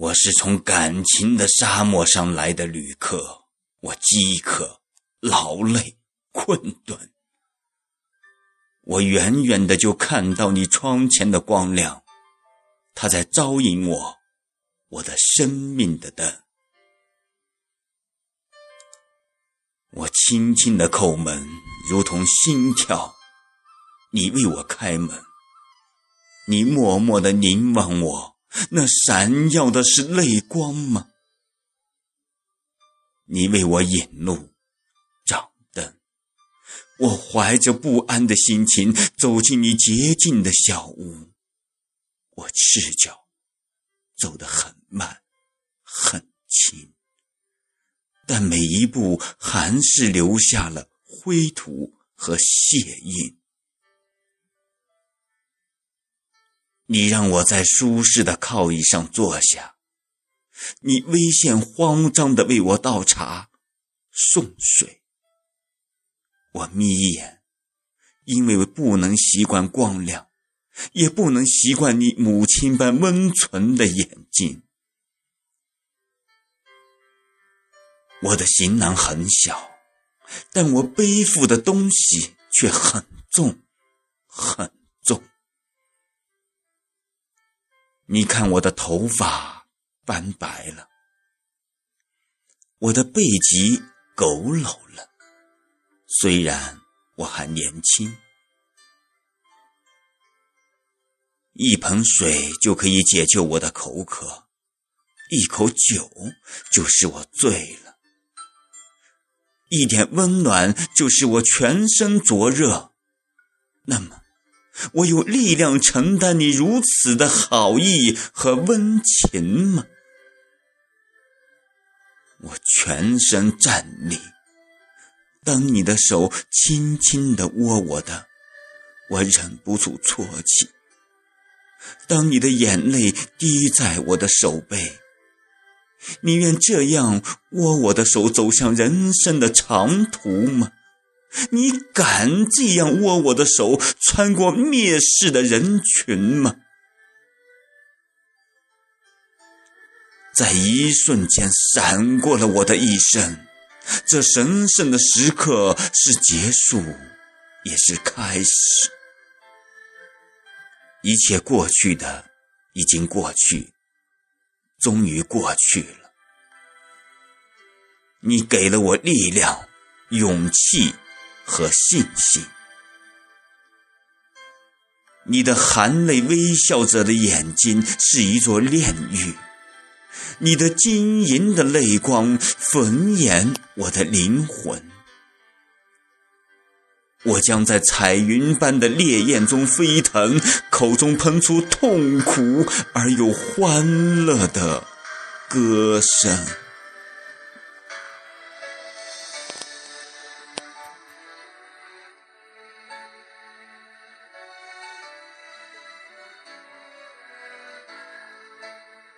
我是从感情的沙漠上来的旅客，我饥渴、劳累、困顿。我远远的就看到你窗前的光亮，它在招引我，我的生命的灯。我轻轻的叩门，如同心跳，你为我开门，你默默的凝望我。那闪耀的是泪光吗？你为我引路，掌灯。我怀着不安的心情走进你洁净的小屋。我赤脚，走得很慢，很轻，但每一步还是留下了灰土和血印。你让我在舒适的靠椅上坐下，你微现慌张的为我倒茶、送水。我眯眼，因为我不能习惯光亮，也不能习惯你母亲般温存的眼睛。我的行囊很小，但我背负的东西却很重，很。你看我的头发斑白了，我的背脊佝偻了。虽然我还年轻，一盆水就可以解救我的口渴，一口酒就使我醉了，一点温暖就使我全身灼热。那么。我有力量承担你如此的好意和温情吗？我全身站立，当你的手轻轻地握我的，我忍不住啜泣；当你的眼泪滴在我的手背，你愿这样握我的手走向人生的长途吗？你敢这样握我的手，穿过蔑视的人群吗？在一瞬间闪过了我的一生，这神圣的时刻是结束，也是开始。一切过去的已经过去，终于过去了。你给了我力量，勇气。和信心，你的含泪微笑着的眼睛是一座炼狱，你的晶莹的泪光粉掩我的灵魂。我将在彩云般的烈焰中飞腾，口中喷出痛苦而又欢乐的歌声。